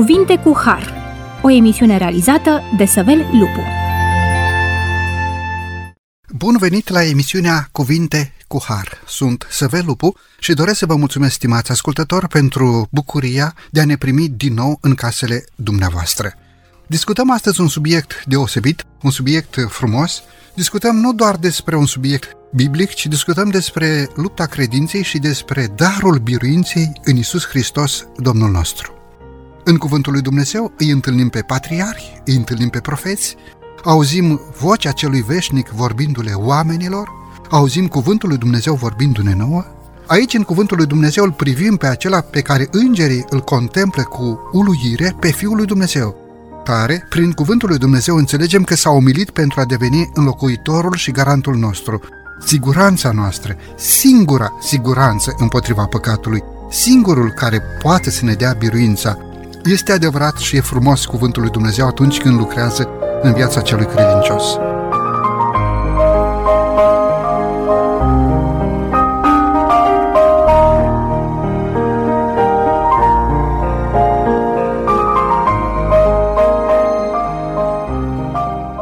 Cuvinte cu Har, o emisiune realizată de Săvel Lupu. Bun venit la emisiunea Cuvinte cu Har. Sunt Săvel Lupu și doresc să vă mulțumesc, stimați ascultători, pentru bucuria de a ne primi din nou în casele dumneavoastră. Discutăm astăzi un subiect deosebit, un subiect frumos. Discutăm nu doar despre un subiect biblic, ci discutăm despre lupta credinței și despre darul biruinței în Isus Hristos, Domnul nostru. În Cuvântul lui Dumnezeu îi întâlnim pe patriarhi, îi întâlnim pe profeți, auzim vocea celui veșnic vorbindu-le oamenilor, auzim Cuvântul lui Dumnezeu vorbindu-ne nouă, Aici, în Cuvântul lui Dumnezeu, îl privim pe acela pe care îngerii îl contemplă cu uluire pe Fiul lui Dumnezeu. Tare, prin Cuvântul lui Dumnezeu înțelegem că s-a umilit pentru a deveni înlocuitorul și garantul nostru, siguranța noastră, singura siguranță împotriva păcatului, singurul care poate să ne dea biruința, este adevărat și e frumos cuvântul lui Dumnezeu atunci când lucrează în viața celui credincios.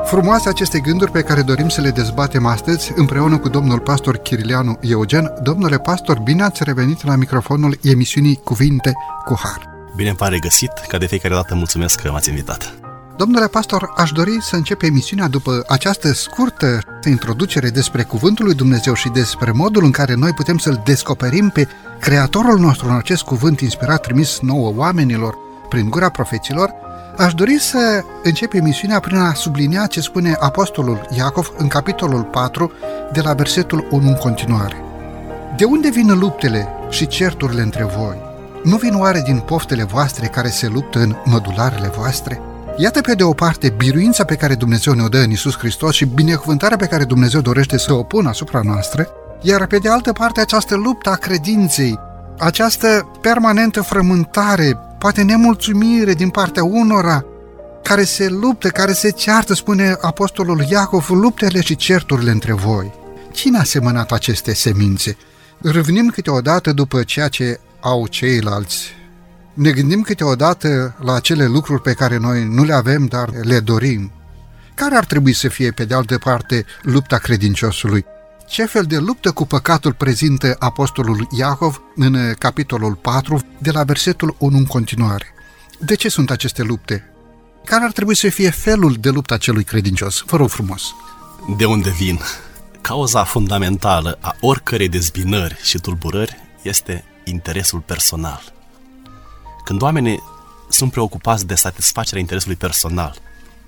Frumoase aceste gânduri pe care dorim să le dezbatem astăzi împreună cu domnul pastor Chirileanu Eugen. Domnule pastor, bine ați revenit la microfonul emisiunii Cuvinte cu Har. Bine v-am regăsit, ca de fiecare dată mulțumesc că m-ați invitat. Domnule pastor, aș dori să încep emisiunea după această scurtă introducere despre Cuvântul lui Dumnezeu și despre modul în care noi putem să-L descoperim pe Creatorul nostru în acest cuvânt inspirat trimis nouă oamenilor prin gura profeților, aș dori să încep emisiunea prin a sublinia ce spune Apostolul Iacov în capitolul 4, de la versetul 1 în continuare. De unde vin luptele și certurile între voi? Nu vin oare din poftele voastre care se luptă în mădularele voastre? Iată pe de o parte biruința pe care Dumnezeu ne-o dă în Isus Hristos și binecuvântarea pe care Dumnezeu dorește să o pună asupra noastră, iar pe de altă parte această luptă a credinței, această permanentă frământare, poate nemulțumire din partea unora, care se luptă, care se ceartă, spune apostolul Iacov, luptele și certurile între voi. Cine a semănat aceste semințe? Râvnim câteodată după ceea ce au ceilalți. Ne gândim câteodată la acele lucruri pe care noi nu le avem, dar le dorim. Care ar trebui să fie, pe de altă parte, lupta credinciosului? Ce fel de luptă cu păcatul prezintă apostolul Iacov în capitolul 4, de la versetul 1 în continuare? De ce sunt aceste lupte? Care ar trebui să fie felul de luptă a celui credincios? Vă rog frumos! De unde vin? Cauza fundamentală a oricărei dezbinări și tulburări este interesul personal. Când oamenii sunt preocupați de satisfacerea interesului personal,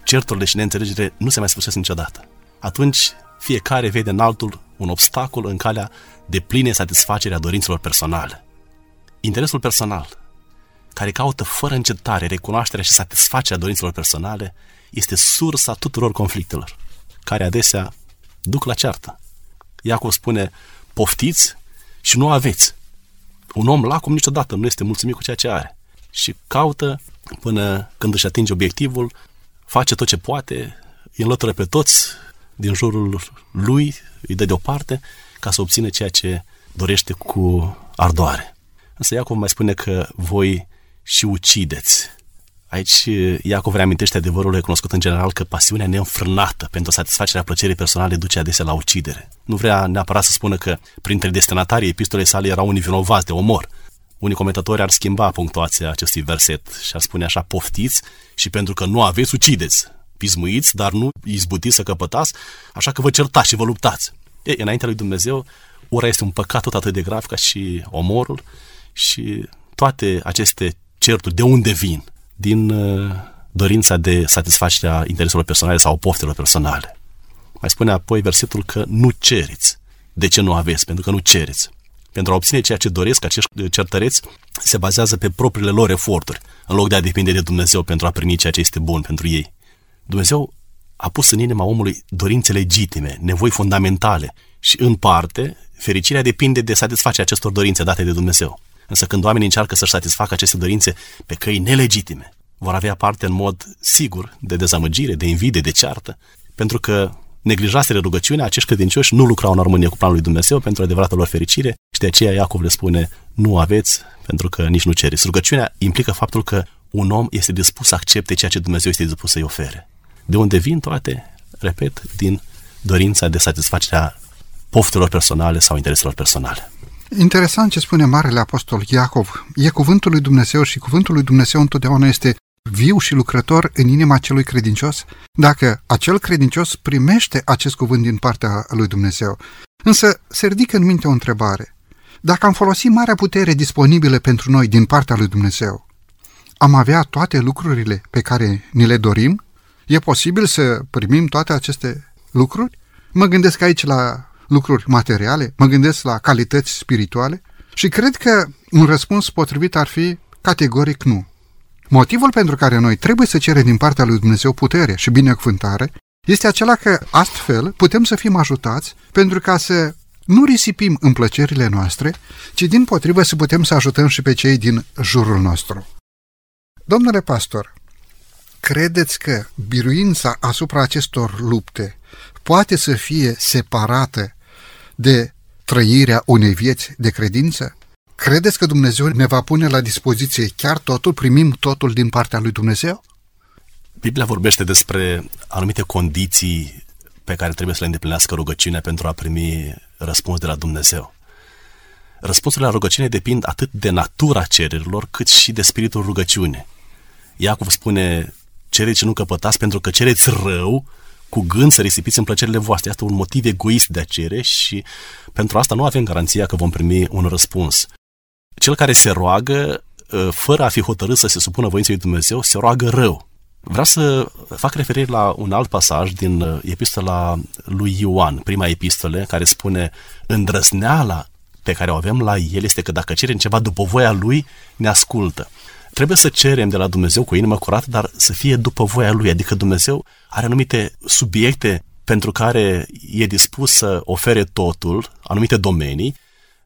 certurile și neînțelegere nu se mai sfârșesc niciodată. Atunci, fiecare vede în altul un obstacol în calea de pline satisfacere a dorințelor personale. Interesul personal, care caută fără încetare recunoașterea și satisfacerea dorințelor personale, este sursa tuturor conflictelor, care adesea duc la ceartă. Iacov spune, poftiți și nu aveți. Un om lacom niciodată nu este mulțumit cu ceea ce are și caută până când își atinge obiectivul, face tot ce poate, îi înlătură pe toți din jurul lui, îi dă deoparte ca să obțină ceea ce dorește cu ardoare. Însă Iacov mai spune că voi și ucideți. Aici Iacov reamintește adevărul recunoscut în general că pasiunea neînfrânată pentru satisfacerea plăcerii personale duce adesea la ucidere. Nu vrea neapărat să spună că printre destinatarii epistolei sale erau unii vinovați de omor. Unii comentatori ar schimba punctuația acestui verset și ar spune așa, poftiți și pentru că nu aveți, ucideți. Pismuiți, dar nu izbutiți să căpătați, așa că vă certați și vă luptați. Ei, înaintea lui Dumnezeu, ura este un păcat tot atât de grav ca și omorul și toate aceste certuri, de unde vin? Din uh, dorința de satisfacerea intereselor personale sau poftelor personale. Mai spune apoi versetul că nu ceriți. De ce nu aveți? Pentru că nu cereți. Pentru a obține ceea ce doresc, acești certăreți se bazează pe propriile lor eforturi, în loc de a depinde de Dumnezeu pentru a primi ceea ce este bun pentru ei. Dumnezeu a pus în inima omului dorințe legitime, nevoi fundamentale și, în parte, fericirea depinde de satisfacerea acestor dorințe date de Dumnezeu. Însă când oamenii încearcă să-și satisfacă aceste dorințe pe căi nelegitime, vor avea parte în mod sigur de dezamăgire, de invidie, de ceartă, pentru că neglijaseră rugăciunea, acești credincioși nu lucrau în armonie cu planul lui Dumnezeu pentru adevărata lor fericire și de aceea Iacov le spune nu aveți pentru că nici nu cereți. Rugăciunea implică faptul că un om este dispus să accepte ceea ce Dumnezeu este dispus să-i ofere. De unde vin toate, repet, din dorința de satisfacerea poftelor personale sau intereselor personale. Interesant ce spune Marele Apostol Iacov. E cuvântul lui Dumnezeu și cuvântul lui Dumnezeu întotdeauna este viu și lucrător în inima celui credincios, dacă acel credincios primește acest cuvânt din partea lui Dumnezeu. Însă se ridică în minte o întrebare. Dacă am folosit marea putere disponibilă pentru noi din partea lui Dumnezeu, am avea toate lucrurile pe care ni le dorim? E posibil să primim toate aceste lucruri? Mă gândesc aici la lucruri materiale, mă gândesc la calități spirituale și cred că un răspuns potrivit ar fi categoric nu. Motivul pentru care noi trebuie să cerem din partea lui Dumnezeu putere și binecuvântare este acela că astfel putem să fim ajutați pentru ca să nu risipim în plăcerile noastre, ci din potrivă să putem să ajutăm și pe cei din jurul nostru. Domnule pastor, credeți că biruința asupra acestor lupte poate să fie separată de trăirea unei vieți de credință? Credeți că Dumnezeu ne va pune la dispoziție chiar totul? Primim totul din partea lui Dumnezeu? Biblia vorbește despre anumite condiții pe care trebuie să le îndeplinească rugăciunea pentru a primi răspuns de la Dumnezeu. Răspunsurile la rugăciune depind atât de natura cererilor, cât și de spiritul rugăciune. Iacov spune, cereți și nu căpătați pentru că cereți rău cu gând să risipiți în plăcerile voastre. Este un motiv egoist de a cere și pentru asta nu avem garanția că vom primi un răspuns. Cel care se roagă, ă, fără a fi hotărât să se supună voinței lui Dumnezeu, se roagă rău. Vreau să fac referire la un alt pasaj din ă, epistola lui Ioan, prima epistole, care spune îndrăzneala pe care o avem la el este că dacă cerem ceva după voia lui, ne ascultă. Trebuie să cerem de la Dumnezeu cu inimă curată, dar să fie după voia lui, adică Dumnezeu are anumite subiecte pentru care e dispus să ofere totul, anumite domenii,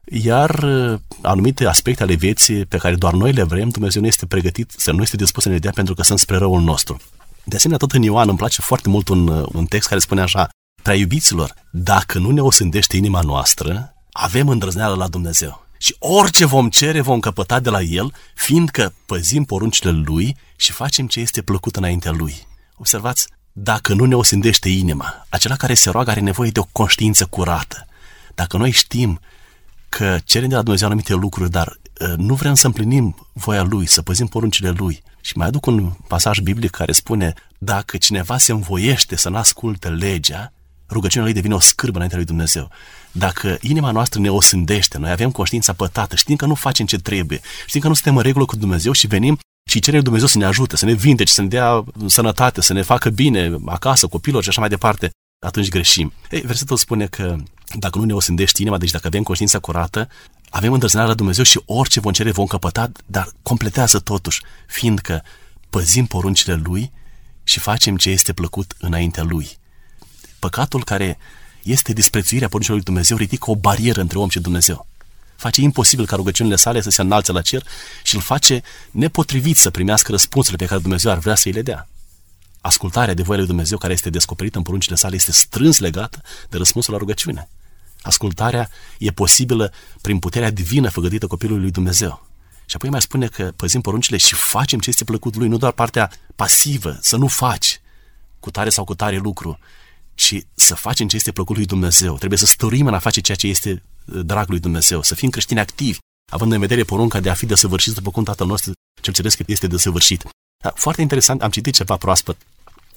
iar uh, anumite aspecte ale vieții pe care doar noi le vrem, Dumnezeu nu este pregătit, să nu este dispus să ne dea pentru că sunt spre răul nostru. De asemenea, tot în Ioan îmi place foarte mult un, uh, un text care spune așa, prea iubiților, dacă nu ne osândește inima noastră, avem îndrăzneală la Dumnezeu. Și orice vom cere, vom căpăta de la El, fiindcă păzim poruncile Lui și facem ce este plăcut înaintea Lui. Observați, dacă nu ne osândește inima, acela care se roagă are nevoie de o conștiință curată. Dacă noi știm că cerem de la Dumnezeu anumite lucruri, dar uh, nu vrem să împlinim voia Lui, să păzim poruncile Lui. Și mai aduc un pasaj biblic care spune, dacă cineva se învoiește să nu asculte legea, rugăciunea lui devine o scârbă înaintea lui Dumnezeu. Dacă inima noastră ne osândește, noi avem conștiința pătată, știm că nu facem ce trebuie, știm că nu suntem în regulă cu Dumnezeu și venim și cerem Dumnezeu să ne ajute, să ne vindece, să ne dea sănătate, să ne facă bine acasă, copilor și așa mai departe, atunci greșim. Ei, versetul spune că dacă nu ne osândești inima, deci dacă avem conștiința curată, avem îndrăznarea la Dumnezeu și orice vom cere vom căpăta, dar completează totuși, fiindcă păzim poruncile Lui și facem ce este plăcut înaintea Lui. Păcatul care este disprețuirea poruncilor lui Dumnezeu ridică o barieră între om și Dumnezeu. Face imposibil ca rugăciunile sale să se înalțe la cer și îl face nepotrivit să primească răspunsurile pe care Dumnezeu ar vrea să îi le dea. Ascultarea de voia lui Dumnezeu care este descoperită în poruncile sale este strâns legată de răspunsul la rugăciune. Ascultarea e posibilă prin puterea divină făgădită copilului lui Dumnezeu. Și apoi mai spune că păzim poruncile și facem ce este plăcut lui, nu doar partea pasivă, să nu faci cu tare sau cu tare lucru, ci să facem ce este plăcut lui Dumnezeu. Trebuie să stărim în a face ceea ce este uh, drag lui Dumnezeu, să fim creștini activi, având în vedere porunca de a fi desăvârșit după cum Tatăl nostru cel ceresc este desăvârșit. Foarte interesant, am citit ceva proaspăt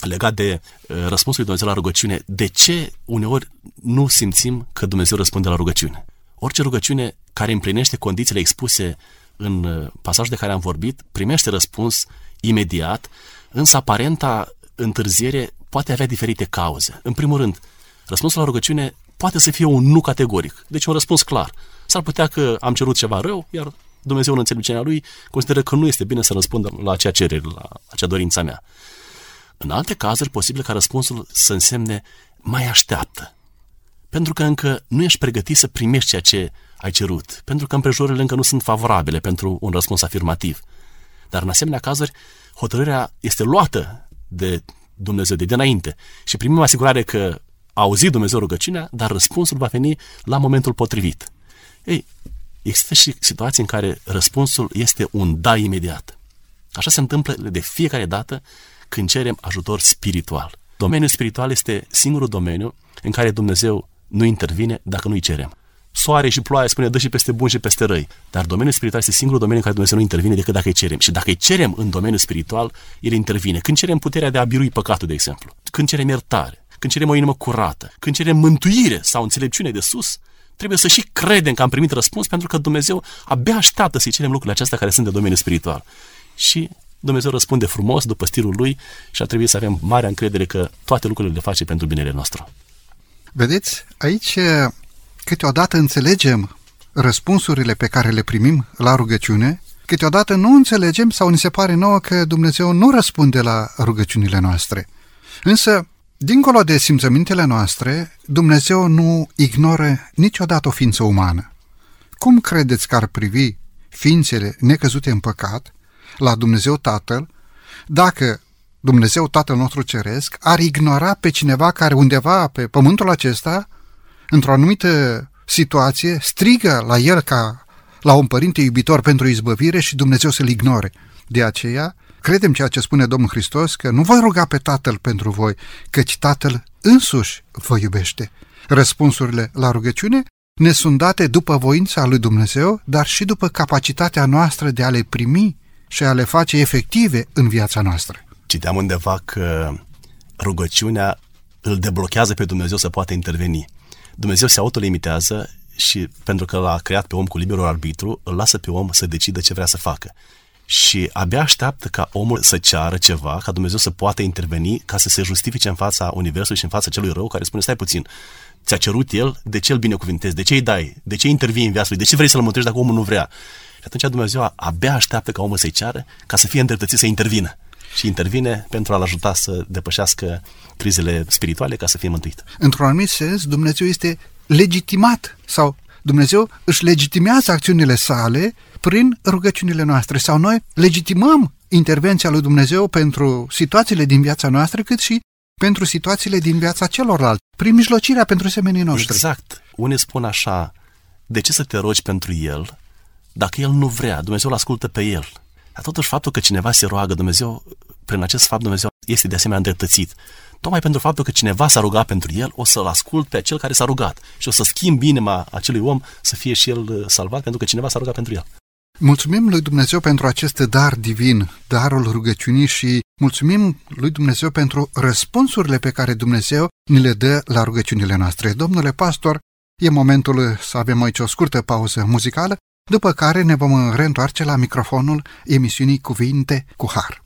legat de uh, răspunsul lui Dumnezeu la rugăciune. De ce uneori nu simțim că Dumnezeu răspunde la rugăciune? Orice rugăciune care împlinește condițiile expuse în uh, pasajul de care am vorbit, primește răspuns imediat, însă aparenta întârziere poate avea diferite cauze. În primul rând, răspunsul la rugăciune poate să fie un nu categoric, deci un răspuns clar. S-ar putea că am cerut ceva rău, iar Dumnezeu în înțelepciunea Lui consideră că nu este bine să răspundă la acea cerere, la acea dorință mea. În alte cazuri, posibil ca răspunsul să însemne mai așteaptă. Pentru că încă nu ești pregătit să primești ceea ce ai cerut, pentru că împrejurările încă nu sunt favorabile pentru un răspuns afirmativ. Dar în asemenea cazuri, hotărârea este luată de Dumnezeu de dinainte și primim asigurare că a auzit Dumnezeu rugăciunea, dar răspunsul va veni la momentul potrivit. Ei, există și situații în care răspunsul este un da imediat. Așa se întâmplă de fiecare dată când cerem ajutor spiritual. Domeniul spiritual este singurul domeniu în care Dumnezeu nu intervine dacă nu-i cerem. Soare și ploaie spune, dă și peste bun și peste răi. Dar domeniul spiritual este singurul domeniu în care Dumnezeu nu intervine decât dacă îi cerem. Și dacă îi cerem în domeniul spiritual, El intervine. Când cerem puterea de a birui păcatul, de exemplu. Când cerem iertare. Când cerem o inimă curată. Când cerem mântuire sau înțelepciune de sus, trebuie să și credem că am primit răspuns pentru că Dumnezeu abia așteaptă să-i cerem lucrurile acestea care sunt de domeniul spiritual. Și Dumnezeu răspunde frumos după stilul lui și ar trebui să avem mare încredere că toate lucrurile le face pentru binele nostru. Vedeți, aici câteodată înțelegem răspunsurile pe care le primim la rugăciune, câteodată nu înțelegem sau ni se pare nouă că Dumnezeu nu răspunde la rugăciunile noastre. Însă, dincolo de simțămintele noastre, Dumnezeu nu ignoră niciodată o ființă umană. Cum credeți că ar privi ființele necăzute în păcat la Dumnezeu Tatăl dacă Dumnezeu Tatăl nostru Ceresc ar ignora pe cineva care undeva pe pământul acesta, într-o anumită situație, strigă la el ca la un părinte iubitor pentru izbăvire și Dumnezeu să-l ignore. De aceea, credem ceea ce spune Domnul Hristos, că nu voi ruga pe Tatăl pentru voi, căci Tatăl însuși vă iubește. Răspunsurile la rugăciune ne sunt date după voința lui Dumnezeu, dar și după capacitatea noastră de a le primi și a le face efective în viața noastră. Citeam undeva că rugăciunea îl deblochează pe Dumnezeu să poată interveni. Dumnezeu se autolimitează și pentru că l-a creat pe om cu liberul arbitru, îl lasă pe om să decidă ce vrea să facă. Și abia așteaptă ca omul să ceară ceva, ca Dumnezeu să poată interveni, ca să se justifice în fața Universului și în fața celui rău, care spune, stai puțin, ți-a cerut el, de ce îl binecuvintezi, de ce îi dai, de ce intervii în viața lui, de ce vrei să-l mântuiești dacă omul nu vrea. Și atunci Dumnezeu abia așteaptă ca omul să-i ceară, ca să fie îndreptățit să intervină și intervine pentru a-l ajuta să depășească crizele spirituale ca să fie mântuit. Într-un anumit sens, Dumnezeu este legitimat sau Dumnezeu își legitimează acțiunile sale prin rugăciunile noastre sau noi legitimăm intervenția lui Dumnezeu pentru situațiile din viața noastră cât și pentru situațiile din viața celorlalți, prin mijlocirea pentru semenii noștri. Exact. Unii spun așa, de ce să te rogi pentru el dacă el nu vrea? Dumnezeu îl ascultă pe el. Dar totuși faptul că cineva se roagă, Dumnezeu, prin acest fapt Dumnezeu este de asemenea îndreptățit. Tocmai pentru faptul că cineva s-a rugat pentru el, o să-l ascult pe cel care s-a rugat și o să schimb inima acelui om să fie și el uh, salvat pentru că cineva s-a rugat pentru el. Mulțumim lui Dumnezeu pentru acest dar divin, darul rugăciunii și mulțumim lui Dumnezeu pentru răspunsurile pe care Dumnezeu ni le dă la rugăciunile noastre. Domnule pastor, e momentul să avem aici o scurtă pauză muzicală după care ne vom reîntoarce la microfonul emisiunii Cuvinte cu Har.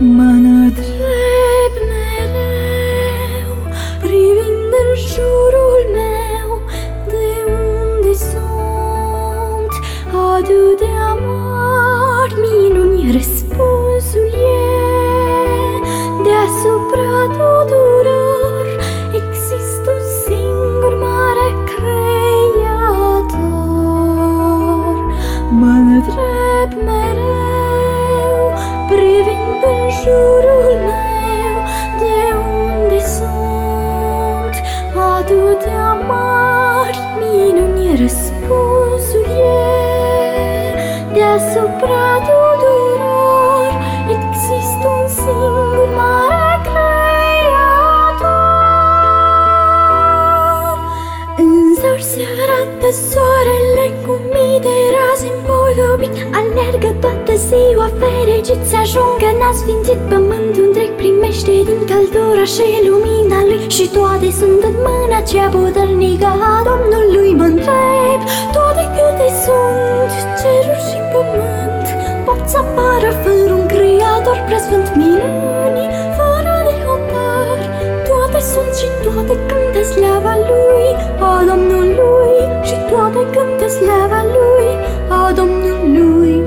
Mă întreb mereu, privind în jurul meu, de unde sunt atâtea mari minuni, răspunsul e deasupra tuturor există un singur mare creator. Mă întreb mereu, privind în jurul meu, de unde sunt atâtea mari minuni, răspunsul e deasupra tuturor ziua fericit să ajungă N-a sfințit pământul întreg Primește din căldura și lumina lui. Și toate sunt în mâna cea puternică a Domnului Mă întreb toate câte sunt? Ceruri și pământ Pot să apară fără un creator preasfânt. Minuni Fără de hotar Toate sunt și toate cântă slava lui A Domnului. Și toate cântă slava lui A Domnului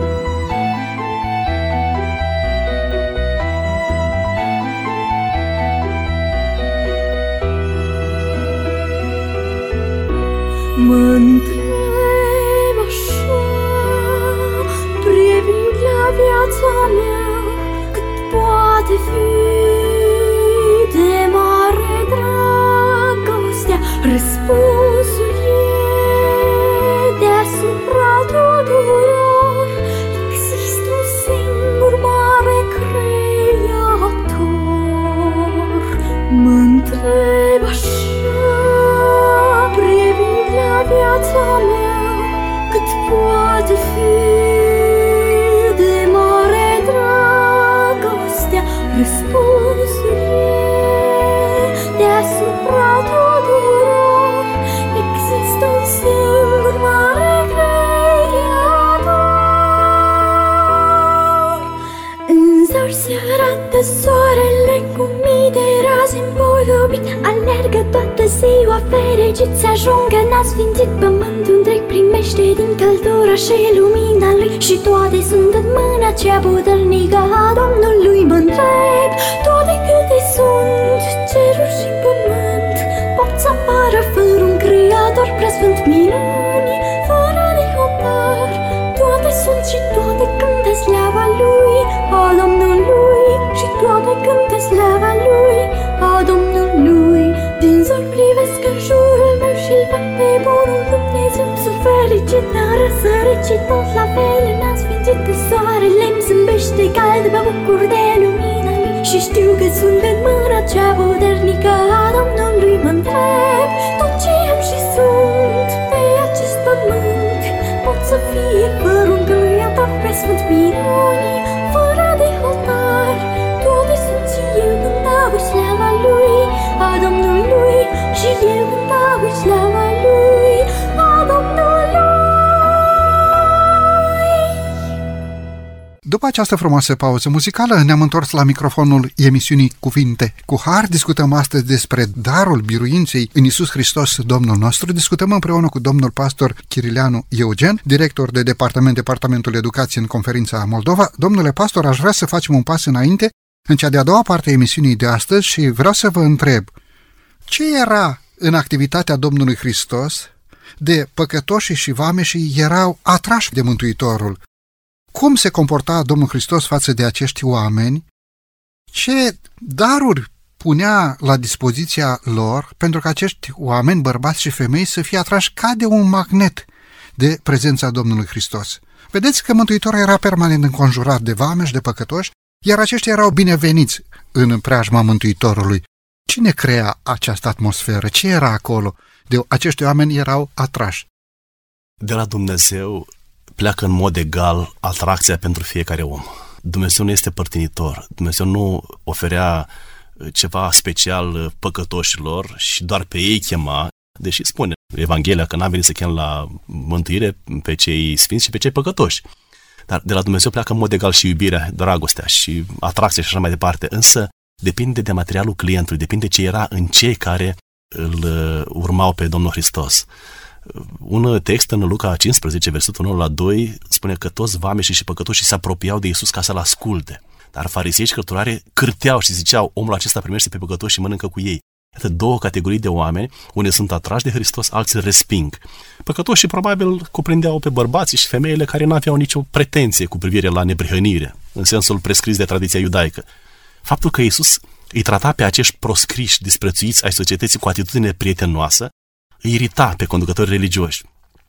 ajungă N-a sfințit pământul întreg Primește din căldura și lumina lui. Și toate sunt în mâna cea puternică a Domnului Mă întreb toate câte sunt? Ceruri și pământ Pot să apară fără un creator preasfânt minuni fericit, n-a răsărit și tot la fel N-a sfințit că soarele îmi zâmbește cald Mă bucur de lumina lui. Și știu că sunt în mâna cea puternică a Domnului Mă întreb După această frumoasă pauză muzicală, ne-am întors la microfonul emisiunii Cuvinte cu Har. Discutăm astăzi despre darul biruinței în Isus Hristos, Domnul nostru. Discutăm împreună cu domnul pastor Chirileanu Eugen, director de Departament Departamentul Educației în Conferința Moldova. Domnule pastor, aș vrea să facem un pas înainte în cea de-a doua parte a emisiunii de astăzi și vreau să vă întreb ce era în activitatea Domnului Hristos de păcătoși și vameșii erau atrași de Mântuitorul. Cum se comporta Domnul Hristos față de acești oameni? Ce daruri punea la dispoziția lor pentru că acești oameni, bărbați și femei, să fie atrași ca de un magnet de prezența Domnului Hristos? Vedeți că Mântuitorul era permanent înconjurat de vameși, de păcătoși, iar aceștia erau bineveniți în preajma Mântuitorului. Cine crea această atmosferă? Ce era acolo? De acești oameni erau atrași. De la Dumnezeu pleacă în mod egal atracția pentru fiecare om. Dumnezeu nu este părtinitor. Dumnezeu nu oferea uh, ceva special uh, păcătoșilor și doar pe ei chema, deși spune Evanghelia că n-a venit să chem la mântuire pe cei sfinți și pe cei păcătoși. Dar de la Dumnezeu pleacă în mod egal și iubirea, dragostea și atracția și așa mai departe. Însă depinde de materialul clientului, depinde ce era în cei care îl uh, urmau pe Domnul Hristos. Un text în Luca 15, versetul 1 la 2, spune că toți vameșii și păcătoșii se apropiau de Iisus ca să-L asculte. Dar farisei și cărturare cârteau și ziceau, omul acesta primește pe păcătoși și mănâncă cu ei. Iată două categorii de oameni, unii sunt atrași de Hristos, alții îl resping. Păcătoșii probabil cuprindeau pe bărbații și femeile care nu aveau nicio pretenție cu privire la neprihănire, în sensul prescris de tradiția iudaică. Faptul că Iisus îi trata pe acești proscriși, disprețuiți ai societății cu atitudine prietenoasă, îi irita pe conducători religioși.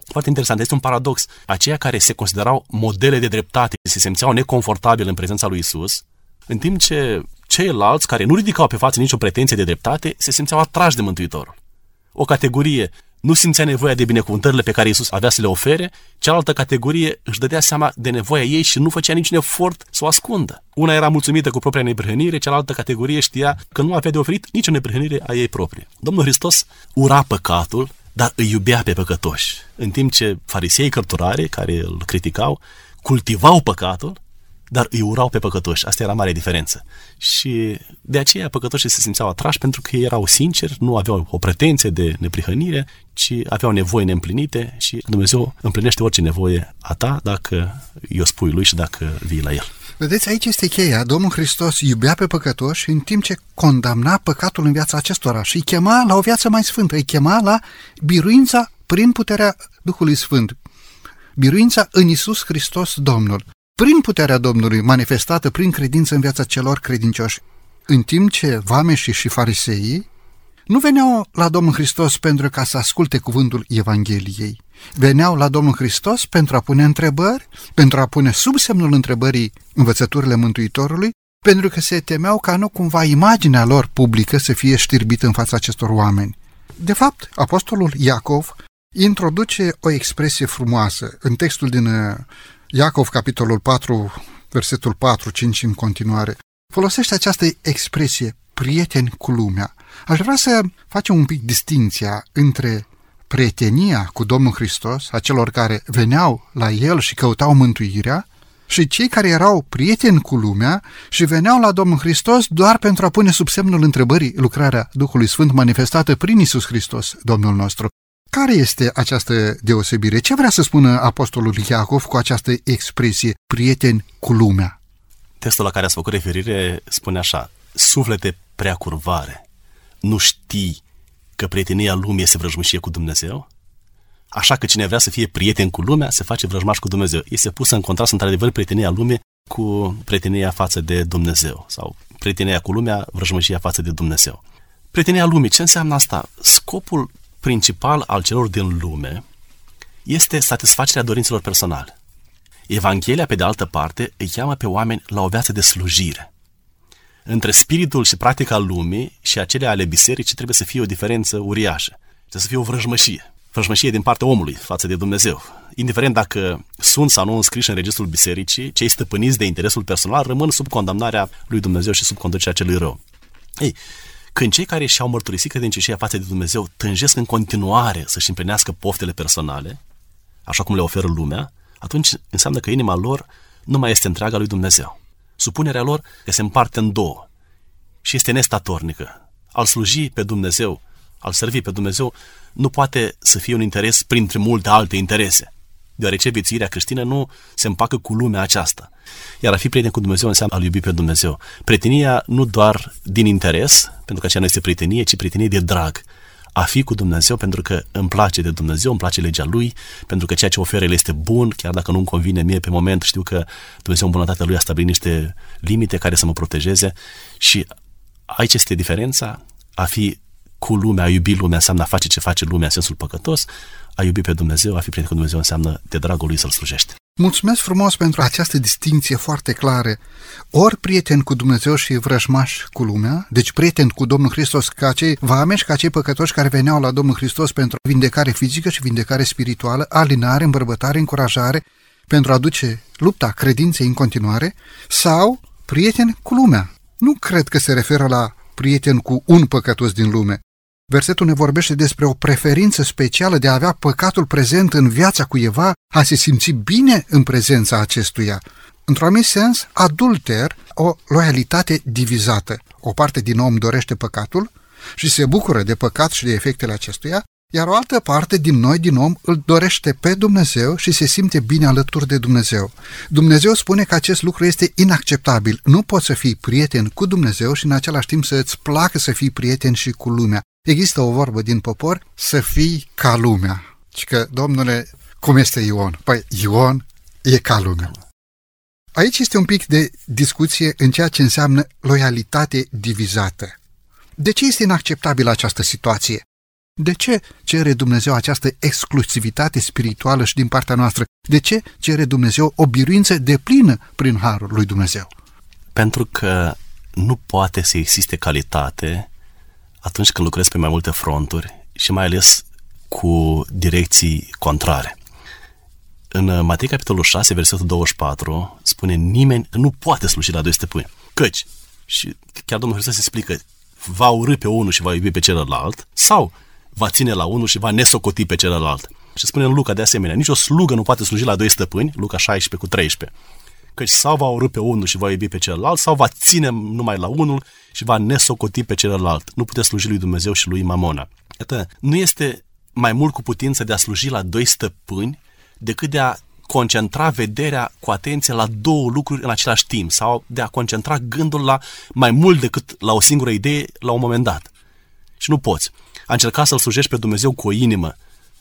Foarte interesant, este un paradox. Aceia care se considerau modele de dreptate, se simțeau neconfortabil în prezența lui Isus, în timp ce ceilalți care nu ridicau pe față nicio pretenție de dreptate, se simțeau atrași de Mântuitorul. O categorie nu simțea nevoia de binecuvântările pe care Isus avea să le ofere, cealaltă categorie își dădea seama de nevoia ei și nu făcea niciun efort să o ascundă. Una era mulțumită cu propria neprihănire, cealaltă categorie știa că nu avea de oferit nicio neprihănire a ei proprie. Domnul Hristos ura păcatul, dar îi iubea pe păcătoși, în timp ce farisei cărturare, care îl criticau, cultivau păcatul, dar îi urau pe păcătoși. Asta era mare diferență. Și de aceea păcătoșii se simțeau atrași pentru că ei erau sinceri, nu aveau o pretenție de neprihănire, ci aveau nevoi neîmplinite și Dumnezeu împlinește orice nevoie a ta dacă i-o spui lui și dacă vii la el. Vedeți, aici este cheia. Domnul Hristos iubea pe păcătoși în timp ce condamna păcatul în viața acestora și îi chema la o viață mai sfântă, îi chema la biruința prin puterea Duhului Sfânt. Biruința în Isus Hristos Domnul prin puterea Domnului manifestată prin credință în viața celor credincioși, în timp ce vameșii și fariseii nu veneau la Domnul Hristos pentru ca să asculte cuvântul Evangheliei. Veneau la Domnul Hristos pentru a pune întrebări, pentru a pune sub semnul întrebării învățăturile Mântuitorului, pentru că se temeau ca nu cumva imaginea lor publică să fie știrbită în fața acestor oameni. De fapt, apostolul Iacov introduce o expresie frumoasă în textul din Iacov, capitolul 4, versetul 4-5 în continuare, folosește această expresie, prieteni cu lumea. Aș vrea să facem un pic distinția între prietenia cu Domnul Hristos, a celor care veneau la El și căutau mântuirea, și cei care erau prieteni cu lumea și veneau la Domnul Hristos doar pentru a pune sub semnul întrebării lucrarea Duhului Sfânt manifestată prin Isus Hristos, Domnul nostru. Care este această deosebire? Ce vrea să spună apostolul Iacov cu această expresie, prieteni cu lumea? Textul la care ați făcut referire spune așa, suflete prea curvare, nu știi că prietenia lumii este vrăjmășie cu Dumnezeu? Așa că cine vrea să fie prieten cu lumea, se face vrăjmaș cu Dumnezeu. Este pusă în contrast, într-adevăr, prietenia lumii cu prietenia față de Dumnezeu. Sau prietenia cu lumea, vrăjmășia față de Dumnezeu. Prietenia lumii, ce înseamnă asta? Scopul principal al celor din lume este satisfacerea dorințelor personale. Evanghelia, pe de altă parte, îi cheamă pe oameni la o viață de slujire. Între spiritul și practica lumii și acele ale bisericii trebuie să fie o diferență uriașă. Trebuie să fie o vrăjmășie. Vrăjmășie din partea omului față de Dumnezeu. Indiferent dacă sunt sau nu înscriși în registrul bisericii, cei stăpâniți de interesul personal rămân sub condamnarea lui Dumnezeu și sub conducerea celui rău. Ei, când cei care și-au mărturisit credincioșia față de Dumnezeu tânjesc în continuare să-și împlinească poftele personale, așa cum le oferă lumea, atunci înseamnă că inima lor nu mai este întreaga lui Dumnezeu. Supunerea lor că se împarte în două și este nestatornică. Al sluji pe Dumnezeu, al servi pe Dumnezeu, nu poate să fie un interes printre multe alte interese, deoarece viețuirea creștină nu se împacă cu lumea aceasta. Iar a fi prieten cu Dumnezeu înseamnă a-L iubi pe Dumnezeu. Prietenia nu doar din interes, pentru că aceea nu este prietenie, ci prietenie de drag. A fi cu Dumnezeu pentru că îmi place de Dumnezeu, îmi place legea Lui, pentru că ceea ce oferă El este bun, chiar dacă nu-mi convine mie pe moment, știu că Dumnezeu în bunătatea Lui a stabilit niște limite care să mă protejeze și aici este diferența, a fi cu lumea, a iubi lumea înseamnă a face ce face lumea în sensul păcătos, a iubi pe Dumnezeu, a fi prieten cu Dumnezeu înseamnă de dragul lui să-L slujești. Mulțumesc frumos pentru această distinție foarte clară. Ori prieten cu Dumnezeu și vrăjmaș cu lumea, deci prieten cu Domnul Hristos, ca cei vameși, ca cei păcătoși care veneau la Domnul Hristos pentru vindecare fizică și vindecare spirituală, alinare, îmbărbătare, încurajare, pentru a duce lupta credinței în continuare, sau prieten cu lumea. Nu cred că se referă la prieten cu un păcătos din lume, Versetul ne vorbește despre o preferință specială de a avea păcatul prezent în viața cuiva, a se simți bine în prezența acestuia. Într-un anumit sens, adulter, o loialitate divizată. O parte din om dorește păcatul și se bucură de păcat și de efectele acestuia, iar o altă parte din noi, din om, îl dorește pe Dumnezeu și se simte bine alături de Dumnezeu. Dumnezeu spune că acest lucru este inacceptabil. Nu poți să fii prieten cu Dumnezeu și în același timp să îți placă să fii prieten și cu lumea. Există o vorbă din popor, să fii ca lumea. Și că, domnule, cum este Ion? Păi, Ion e ca lumea. Aici este un pic de discuție în ceea ce înseamnă loialitate divizată. De ce este inacceptabilă această situație? De ce cere Dumnezeu această exclusivitate spirituală și din partea noastră? De ce cere Dumnezeu o biruință de plină prin harul lui Dumnezeu? Pentru că nu poate să existe calitate atunci când lucrezi pe mai multe fronturi și mai ales cu direcții contrare. În Matei, capitolul 6, versetul 24, spune nimeni nu poate sluji la doi stăpâni. Căci, și chiar Domnul Hristos explică, va urâ pe unul și va iubi pe celălalt, sau va ține la unul și va nesocoti pe celălalt. Și spune în Luca de asemenea, nicio slugă nu poate sluji la doi stăpâni, Luca 16 cu 13 căci sau va urâ pe unul și va iubi pe celălalt, sau va ține numai la unul și va nesocoti pe celălalt. Nu puteți sluji lui Dumnezeu și lui Mamona. Iată, nu este mai mult cu putință de a sluji la doi stăpâni decât de a concentra vederea cu atenție la două lucruri în același timp sau de a concentra gândul la mai mult decât la o singură idee la un moment dat. Și nu poți. A încerca să-L slujești pe Dumnezeu cu o inimă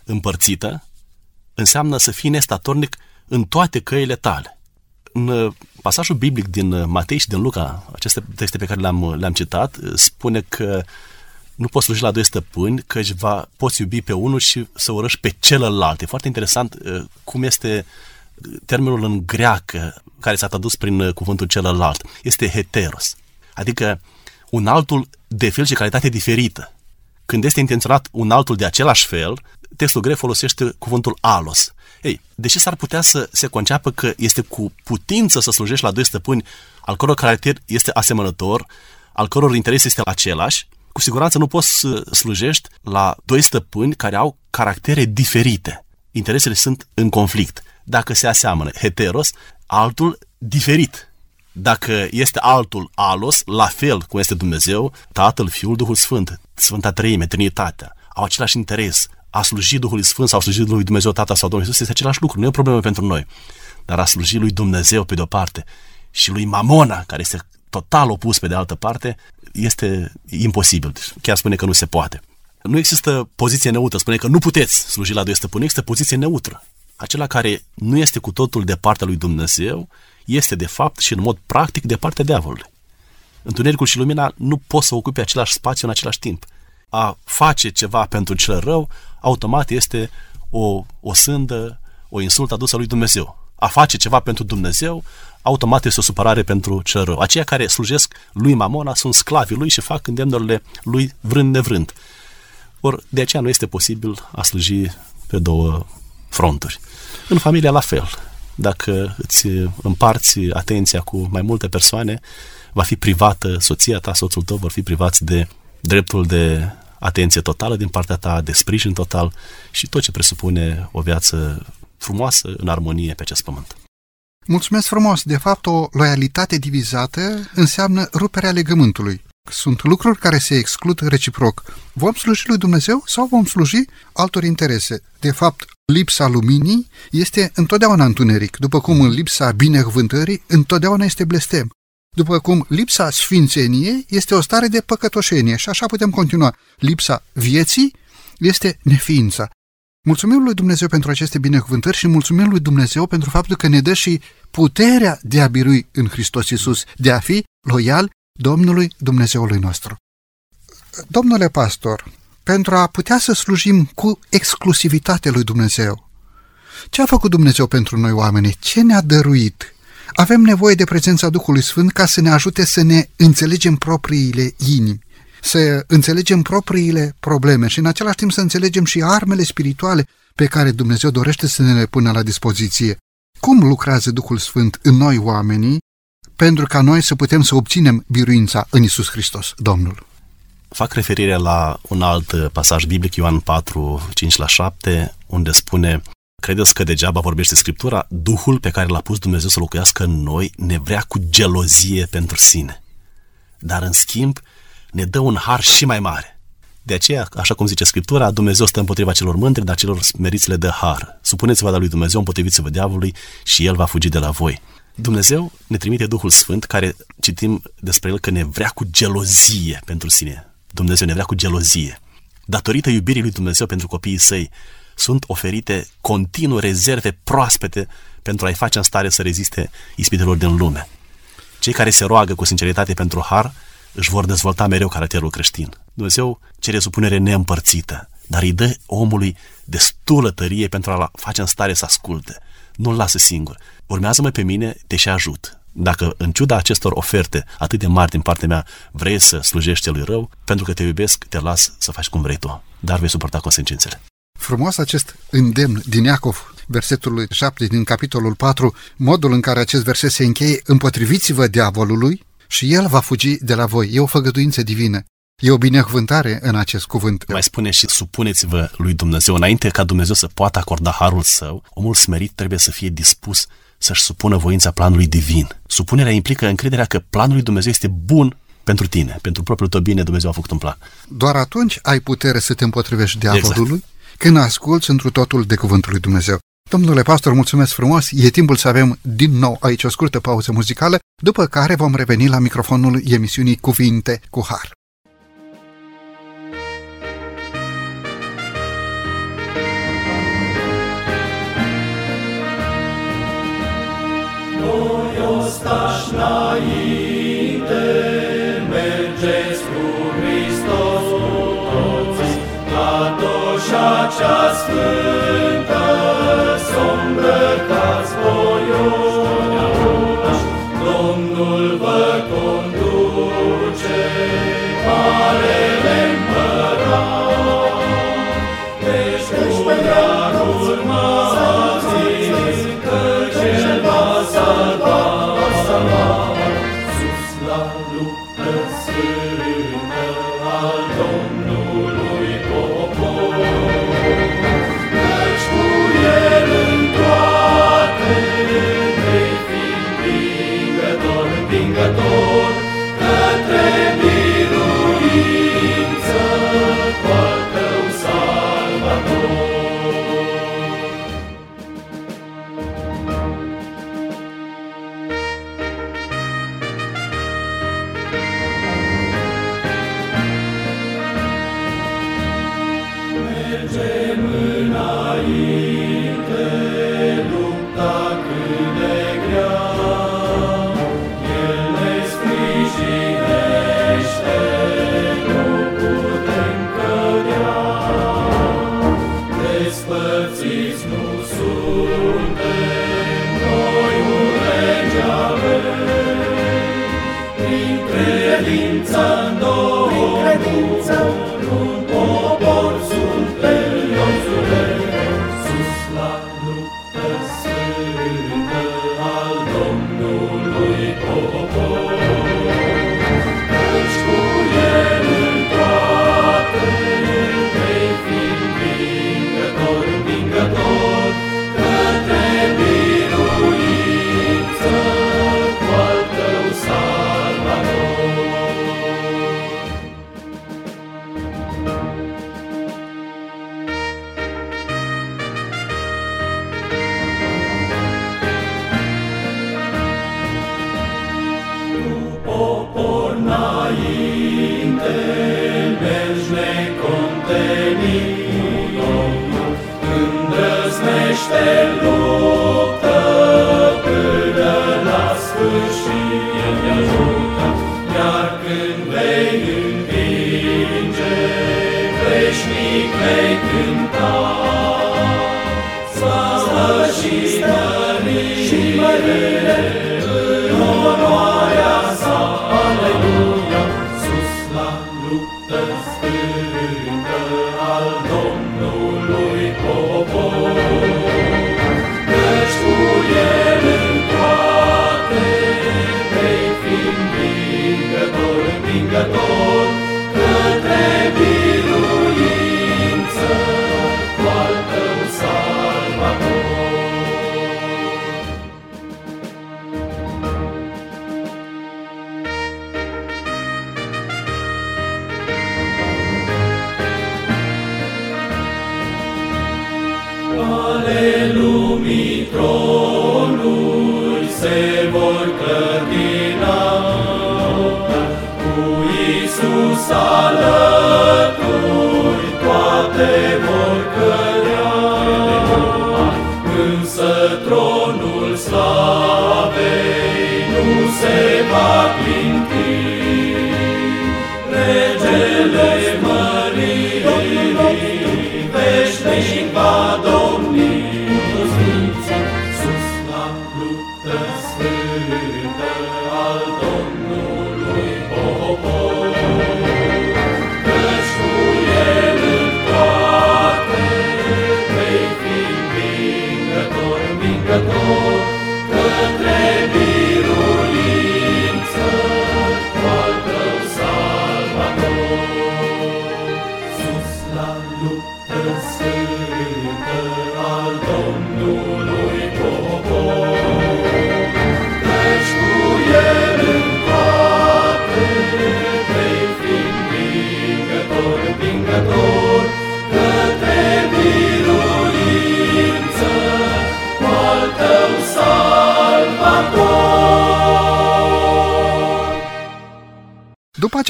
împărțită înseamnă să fii nestatornic în toate căile tale în uh, pasajul biblic din uh, Matei și din Luca, aceste texte pe care le-am, uh, le-am citat, spune că nu poți sluji la doi stăpâni, că va, poți iubi pe unul și să urăști pe celălalt. E foarte interesant cum este termenul în greacă care s-a tradus prin cuvântul celălalt. Este heteros. Adică un altul de fel și calitate diferită. Când este intenționat un altul de același fel, textul grec folosește cuvântul alos. Ei, deși s-ar putea să se conceapă că este cu putință să slujești la doi stăpâni al căror caracter este asemănător, al căror interes este același, cu siguranță nu poți să slujești la doi stăpâni care au caractere diferite. Interesele sunt în conflict. dacă se aseamănă heteros, altul diferit. Dacă este altul alos, la fel cum este Dumnezeu, Tatăl, Fiul, Duhul Sfânt, Sfânta Treime, Trinitatea, au același interes. A sluji Duhului Sfânt sau a sluji lui Dumnezeu Tata sau Domnul Iisus este același lucru, nu e o problemă pentru noi. Dar a sluji lui Dumnezeu pe de-o parte și lui Mamona, care este total opus pe de altă parte, este imposibil. Chiar spune că nu se poate. Nu există poziție neutră. Spune că nu puteți sluji la doi stăpâni, există poziție neutră. Acela care nu este cu totul de partea lui Dumnezeu, este de fapt și în mod practic de partea diavolului. Întunericul și lumina nu pot să ocupe același spațiu în același timp. A face ceva pentru cel rău, automat este o, o sândă, o insultă adusă lui Dumnezeu. A face ceva pentru Dumnezeu, automat este o supărare pentru cel rău. Aceia care slujesc lui Mamona sunt sclavii lui și fac îndemnurile lui vrând nevrând. Ori de aceea nu este posibil a sluji pe două fronturi. În familia la fel. Dacă îți împarți atenția cu mai multe persoane, va fi privată soția ta, soțul tău vor fi privați de dreptul de atenție totală din partea ta, de sprijin total și tot ce presupune o viață frumoasă în armonie pe acest pământ. Mulțumesc frumos! De fapt, o loialitate divizată înseamnă ruperea legământului. Sunt lucruri care se exclud reciproc. Vom sluji lui Dumnezeu sau vom sluji altor interese? De fapt, lipsa luminii este întotdeauna întuneric, după cum în lipsa binecuvântării întotdeauna este blestem. După cum lipsa sfințeniei este o stare de păcătoșenie și așa putem continua. Lipsa vieții este neființa. Mulțumim lui Dumnezeu pentru aceste binecuvântări și mulțumim lui Dumnezeu pentru faptul că ne dă și puterea de a birui în Hristos Iisus, de a fi loial Domnului Dumnezeului nostru. Domnule pastor, pentru a putea să slujim cu exclusivitate lui Dumnezeu, ce a făcut Dumnezeu pentru noi oameni? Ce ne-a dăruit? Avem nevoie de prezența Duhului Sfânt ca să ne ajute să ne înțelegem propriile inimi, să înțelegem propriile probleme și în același timp să înțelegem și armele spirituale pe care Dumnezeu dorește să ne le pună la dispoziție. Cum lucrează Duhul Sfânt în noi oamenii pentru ca noi să putem să obținem biruința în Isus Hristos, Domnul? Fac referire la un alt pasaj biblic, Ioan 4, 5 la 7, unde spune Credeți că degeaba vorbește Scriptura? Duhul pe care l-a pus Dumnezeu să locuiască în noi ne vrea cu gelozie pentru sine. Dar în schimb ne dă un har și mai mare. De aceea, așa cum zice Scriptura, Dumnezeu stă împotriva celor mândri, dar celor smeriți le dă har. Supuneți-vă la lui Dumnezeu, împotriviți-vă diavolului și El va fugi de la voi. Dumnezeu ne trimite Duhul Sfânt, care citim despre El că ne vrea cu gelozie pentru sine. Dumnezeu ne vrea cu gelozie. Datorită iubirii lui Dumnezeu pentru copiii săi, sunt oferite continuu rezerve proaspete pentru a-i face în stare să reziste ispitelor din lume. Cei care se roagă cu sinceritate pentru har își vor dezvolta mereu caracterul creștin. Dumnezeu cere supunere neîmpărțită, dar îi dă omului destulă tărie pentru a-l face în stare să asculte. Nu-l lasă singur. Urmează-mă pe mine, te și ajut. Dacă, în ciuda acestor oferte atât de mari din partea mea, vrei să slujești celui rău, pentru că te iubesc, te las să faci cum vrei tu, dar vei suporta consecințele. Frumos acest îndemn din Iacov, versetul 7 din capitolul 4, modul în care acest verset se încheie, împotriviți-vă diavolului și el va fugi de la voi. E o făgăduință divină. E o binecuvântare în acest cuvânt. Mai spune și supuneți-vă lui Dumnezeu. Înainte ca Dumnezeu să poată acorda harul său, omul smerit trebuie să fie dispus să-și supună voința planului divin. Supunerea implică încrederea că planul lui Dumnezeu este bun pentru tine, pentru propriul tău bine, Dumnezeu a făcut un plan. Doar atunci ai putere să te împotrivești diavolului, exact când asculți întru totul de Cuvântul lui Dumnezeu. Domnule pastor, mulțumesc frumos, e timpul să avem din nou aici o scurtă pauză muzicală, după care vom reveni la microfonul emisiunii Cuvinte cu Har. Cea sfântă,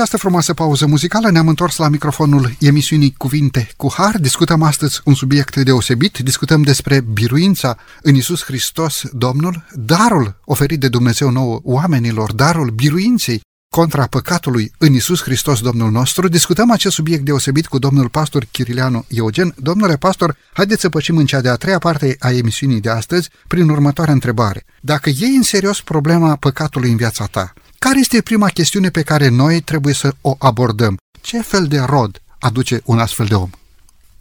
această frumoasă pauză muzicală ne-am întors la microfonul emisiunii Cuvinte cu Har. Discutăm astăzi un subiect deosebit, discutăm despre biruința în Isus Hristos Domnul, darul oferit de Dumnezeu nouă oamenilor, darul biruinței contra păcatului în Isus Hristos Domnul nostru. Discutăm acest subiect deosebit cu domnul pastor Chirileanu Eugen. Domnule pastor, haideți să pășim în cea de-a treia parte a emisiunii de astăzi prin următoarea întrebare. Dacă iei în serios problema păcatului în viața ta, care este prima chestiune pe care noi trebuie să o abordăm? Ce fel de rod aduce un astfel de om?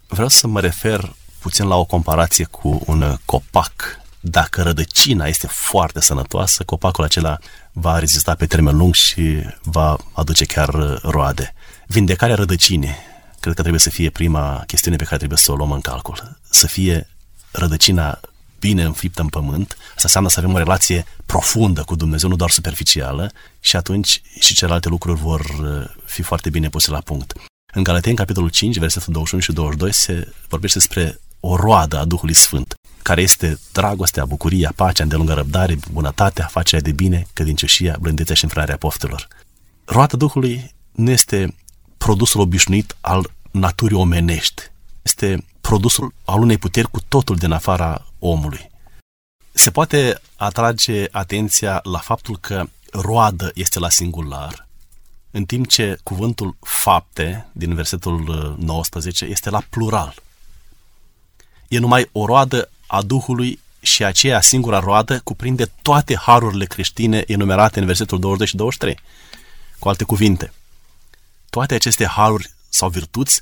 Vreau să mă refer puțin la o comparație cu un copac. Dacă rădăcina este foarte sănătoasă, copacul acela va rezista pe termen lung și va aduce chiar roade. Vindecarea rădăcinii, cred că trebuie să fie prima chestiune pe care trebuie să o luăm în calcul. Să fie rădăcina bine înfiptă în pământ, asta înseamnă să avem o relație profundă cu Dumnezeu, nu doar superficială, și atunci și celelalte lucruri vor uh, fi foarte bine puse la punct. În Galateni, capitolul 5, versetul 21 și 22, se vorbește despre o roadă a Duhului Sfânt, care este dragostea, bucuria, pacea, îndelungă răbdare, bunătatea, facerea de bine, cădincioșia, blândețea și înfrarea poftelor. Roada Duhului nu este produsul obișnuit al naturii omenești. Este produsul al unei puteri cu totul din afara omului. Se poate atrage atenția la faptul că roadă este la singular, în timp ce cuvântul fapte, din versetul 19, este la plural. E numai o roadă a Duhului și aceea singura roadă cuprinde toate harurile creștine enumerate în versetul 20 și 23. Cu alte cuvinte, toate aceste haruri sau virtuți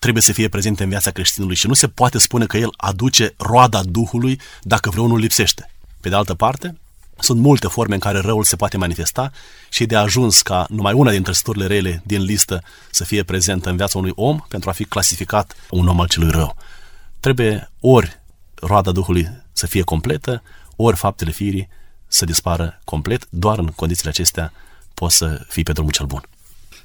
trebuie să fie prezente în viața creștinului și nu se poate spune că el aduce roada Duhului dacă vreunul lipsește. Pe de altă parte, sunt multe forme în care răul se poate manifesta și de ajuns ca numai una dintre stăturile rele din listă să fie prezentă în viața unui om pentru a fi clasificat un om al celui rău. Trebuie ori roada Duhului să fie completă, ori faptele firii să dispară complet, doar în condițiile acestea poți să fii pe drumul cel bun.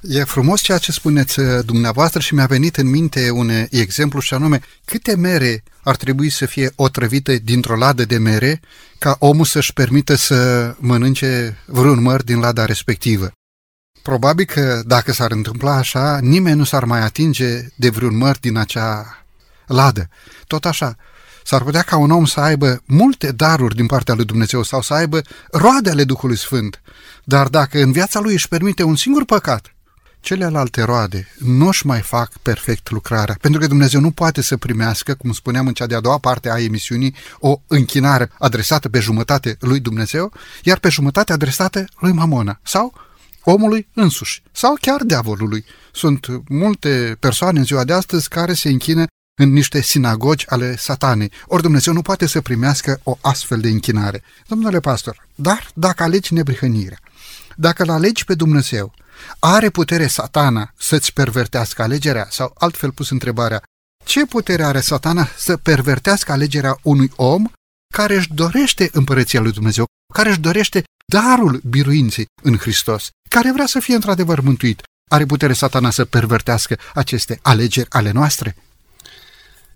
E frumos ceea ce spuneți uh, dumneavoastră și mi-a venit în minte un exemplu și anume câte mere ar trebui să fie otrăvite dintr-o ladă de mere ca omul să-și permită să mănânce vreun măr din lada respectivă. Probabil că dacă s-ar întâmpla așa, nimeni nu s-ar mai atinge de vreun măr din acea ladă. Tot așa, s-ar putea ca un om să aibă multe daruri din partea lui Dumnezeu sau să aibă roade ale Duhului Sfânt, dar dacă în viața lui își permite un singur păcat, celelalte roade nu își mai fac perfect lucrarea, pentru că Dumnezeu nu poate să primească, cum spuneam în cea de-a doua parte a emisiunii, o închinare adresată pe jumătate lui Dumnezeu, iar pe jumătate adresată lui Mamona sau omului însuși, sau chiar diavolului. Sunt multe persoane în ziua de astăzi care se închină în niște sinagogi ale satanei. Ori Dumnezeu nu poate să primească o astfel de închinare. Domnule pastor, dar dacă alegi nebrihănirea, dacă îl alegi pe Dumnezeu, are putere satana să-ți pervertească alegerea? Sau altfel pus întrebarea, ce putere are satana să pervertească alegerea unui om care își dorește împărăția lui Dumnezeu, care își dorește darul biruinței în Hristos, care vrea să fie într-adevăr mântuit? Are putere satana să pervertească aceste alegeri ale noastre?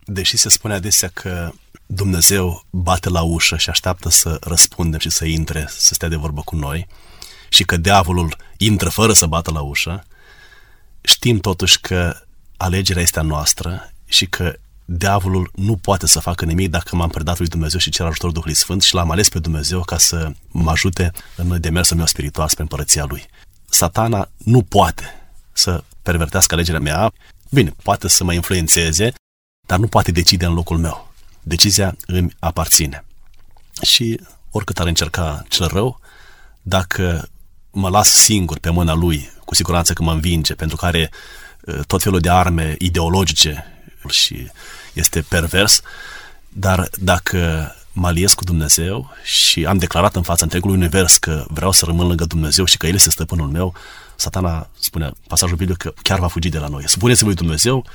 Deși se spune adesea că Dumnezeu bate la ușă și așteaptă să răspundem și să intre, să stea de vorbă cu noi, și că diavolul intră fără să bată la ușă, știm totuși că alegerea este a noastră și că diavolul nu poate să facă nimic dacă m-am predat lui Dumnezeu și cer ajutorul Duhului Sfânt și l-am ales pe Dumnezeu ca să mă ajute în demersul meu spiritual spre împărăția lui. Satana nu poate să pervertească alegerea mea. Bine, poate să mă influențeze, dar nu poate decide în locul meu. Decizia îmi aparține. Și oricât ar încerca cel rău, dacă mă las singur pe mâna lui, cu siguranță că mă învinge, pentru că are uh, tot felul de arme ideologice și este pervers, dar dacă mă aliez cu Dumnezeu și am declarat în fața întregului univers că vreau să rămân lângă Dumnezeu și că El este stăpânul meu, satana spune, pasajul biblic, că chiar va fugi de la noi. Spuneți lui Dumnezeu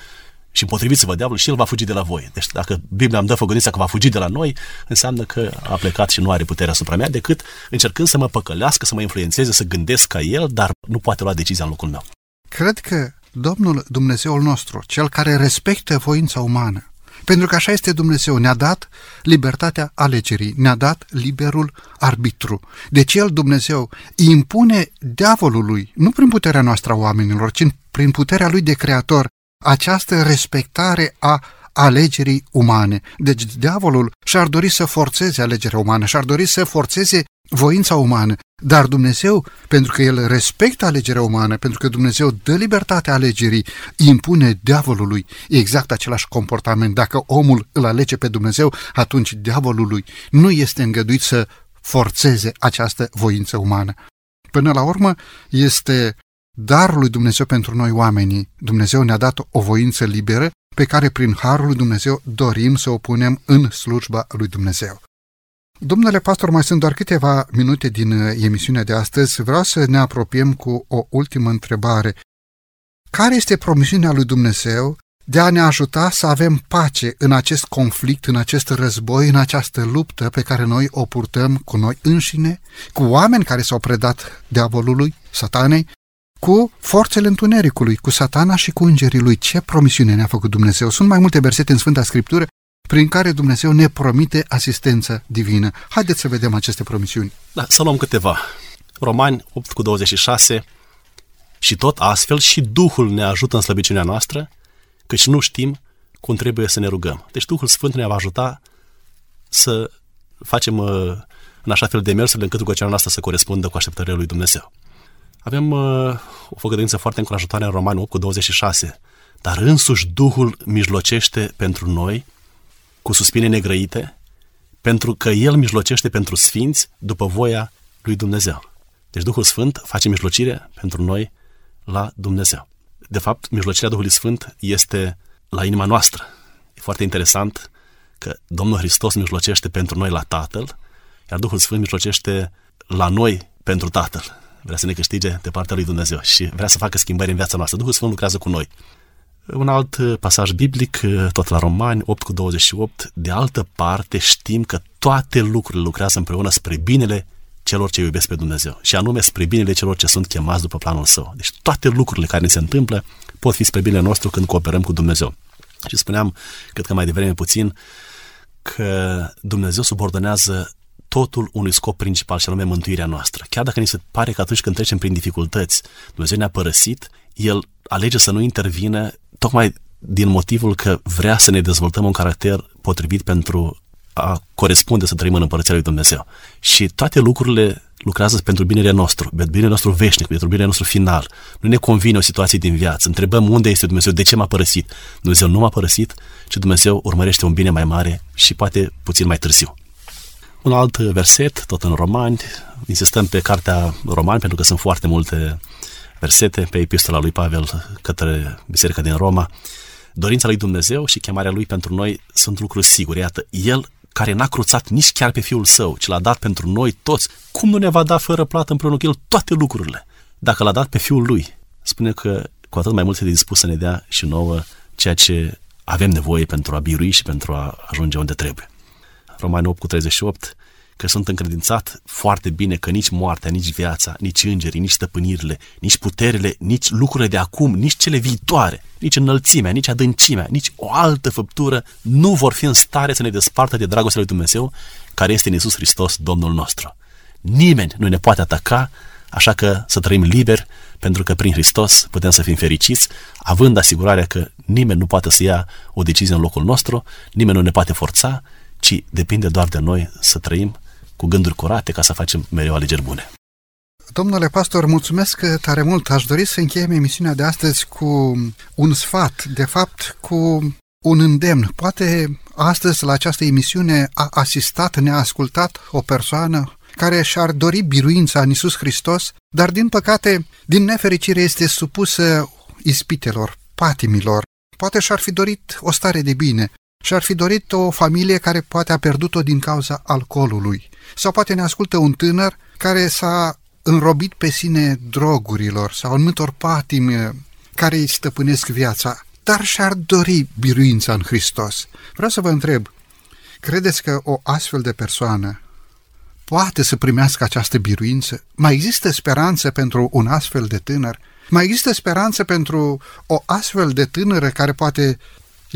și împotriviți-vă diavolul și el va fugi de la voi. Deci dacă Biblia îmi dă făgădința că va fugi de la noi, înseamnă că a plecat și nu are puterea asupra mea, decât încercând să mă păcălească, să mă influențeze, să gândesc ca el, dar nu poate lua decizia în locul meu. Cred că Domnul Dumnezeul nostru, cel care respectă voința umană, pentru că așa este Dumnezeu, ne-a dat libertatea alegerii, ne-a dat liberul arbitru. Deci El, Dumnezeu, impune diavolului, nu prin puterea noastră a oamenilor, ci prin puterea Lui de Creator, această respectare a alegerii umane. Deci diavolul și-ar dori să forțeze alegerea umană, și-ar dori să forțeze voința umană, dar Dumnezeu, pentru că El respectă alegerea umană, pentru că Dumnezeu dă libertatea alegerii, impune diavolului exact același comportament. Dacă omul îl alege pe Dumnezeu, atunci diavolului nu este îngăduit să forțeze această voință umană. Până la urmă, este darul lui Dumnezeu pentru noi oamenii. Dumnezeu ne-a dat o voință liberă pe care prin harul lui Dumnezeu dorim să o punem în slujba lui Dumnezeu. Domnule pastor, mai sunt doar câteva minute din uh, emisiunea de astăzi. Vreau să ne apropiem cu o ultimă întrebare. Care este promisiunea lui Dumnezeu de a ne ajuta să avem pace în acest conflict, în acest război, în această luptă pe care noi o purtăm cu noi înșine, cu oameni care s-au predat diavolului, satanei, cu forțele întunericului, cu satana și cu îngerii lui. Ce promisiune ne-a făcut Dumnezeu? Sunt mai multe versete în Sfânta Scriptură prin care Dumnezeu ne promite asistență divină. Haideți să vedem aceste promisiuni. Da, să luăm câteva. Romani 8 cu 26 și tot astfel și Duhul ne ajută în slăbiciunea noastră, căci nu știm cum trebuie să ne rugăm. Deci Duhul Sfânt ne va ajuta să facem uh, în așa fel de mersurile încât rugăciunea noastră să corespundă cu așteptările lui Dumnezeu. Avem uh, o făgăduință foarte încurajatoare în Romani 8 cu 26. Dar însuși Duhul mijlocește pentru noi cu suspine negrăite, pentru că El mijlocește pentru sfinți după voia lui Dumnezeu. Deci Duhul Sfânt face mijlocire pentru noi la Dumnezeu. De fapt, mijlocirea Duhului Sfânt este la inima noastră. E foarte interesant că Domnul Hristos mijlocește pentru noi la Tatăl, iar Duhul Sfânt mijlocește la noi pentru Tatăl. Vrea să ne câștige de partea lui Dumnezeu și vrea să facă schimbări în viața noastră. Duhul Sfânt lucrează cu noi. Un alt uh, pasaj biblic, uh, tot la Romani, 8 cu 28, de altă parte știm că toate lucrurile lucrează împreună spre binele celor ce iubesc pe Dumnezeu și anume spre binele celor ce sunt chemați după planul său. Deci toate lucrurile care ne se întâmplă pot fi spre binele nostru când cooperăm cu Dumnezeu. Și spuneam, cred că mai devreme puțin, că Dumnezeu subordonează totul unui scop principal și anume mântuirea noastră. Chiar dacă ni se pare că atunci când trecem prin dificultăți, Dumnezeu ne-a părăsit, El alege să nu intervină tocmai din motivul că vrea să ne dezvoltăm un caracter potrivit pentru a corespunde să trăim în Împărăția lui Dumnezeu. Și toate lucrurile lucrează pentru binele nostru, pentru binele nostru veșnic, pentru binele nostru final. Nu ne convine o situație din viață. Întrebăm unde este Dumnezeu, de ce m-a părăsit. Dumnezeu nu m-a părăsit, ci Dumnezeu urmărește un bine mai mare și poate puțin mai târziu. Un alt verset, tot în Romani, insistăm pe cartea Romani pentru că sunt foarte multe versete pe epistola lui Pavel către Biserica din Roma. Dorința lui Dumnezeu și chemarea lui pentru noi sunt lucruri sigure. Iată, El care n-a cruțat nici chiar pe Fiul Său, ci l-a dat pentru noi toți, cum nu ne va da fără plată împreună cu El toate lucrurile? Dacă l-a dat pe Fiul Lui, spune că cu atât mai mult este dispus să ne dea și nouă ceea ce avem nevoie pentru a birui și pentru a ajunge unde trebuie. Romani 8 cu 38 că sunt încredințat foarte bine că nici moartea, nici viața, nici îngerii, nici stăpânirile, nici puterile, nici lucrurile de acum, nici cele viitoare, nici înălțimea, nici adâncimea, nici o altă făptură nu vor fi în stare să ne despartă de dragostea lui Dumnezeu care este în Iisus Hristos, Domnul nostru. Nimeni nu ne poate ataca, așa că să trăim liber, pentru că prin Hristos putem să fim fericiți, având asigurarea că nimeni nu poate să ia o decizie în locul nostru, nimeni nu ne poate forța, ci depinde doar de noi să trăim cu gânduri curate ca să facem mereu alegeri bune. Domnule pastor, mulțumesc tare mult. Aș dori să încheiem emisiunea de astăzi cu un sfat, de fapt cu un îndemn. Poate astăzi la această emisiune a asistat, ne-a ascultat o persoană care și-ar dori biruința în Iisus Hristos, dar din păcate, din nefericire este supusă ispitelor, patimilor. Poate și-ar fi dorit o stare de bine, și-ar fi dorit o familie care poate a pierdut-o din cauza alcoolului. Sau poate ne ascultă un tânăr care s-a înrobit pe sine drogurilor sau anumitor patimi care îi stăpânesc viața, dar și-ar dori biruința în Hristos. Vreau să vă întreb, credeți că o astfel de persoană poate să primească această biruință? Mai există speranță pentru un astfel de tânăr? Mai există speranță pentru o astfel de tânără care poate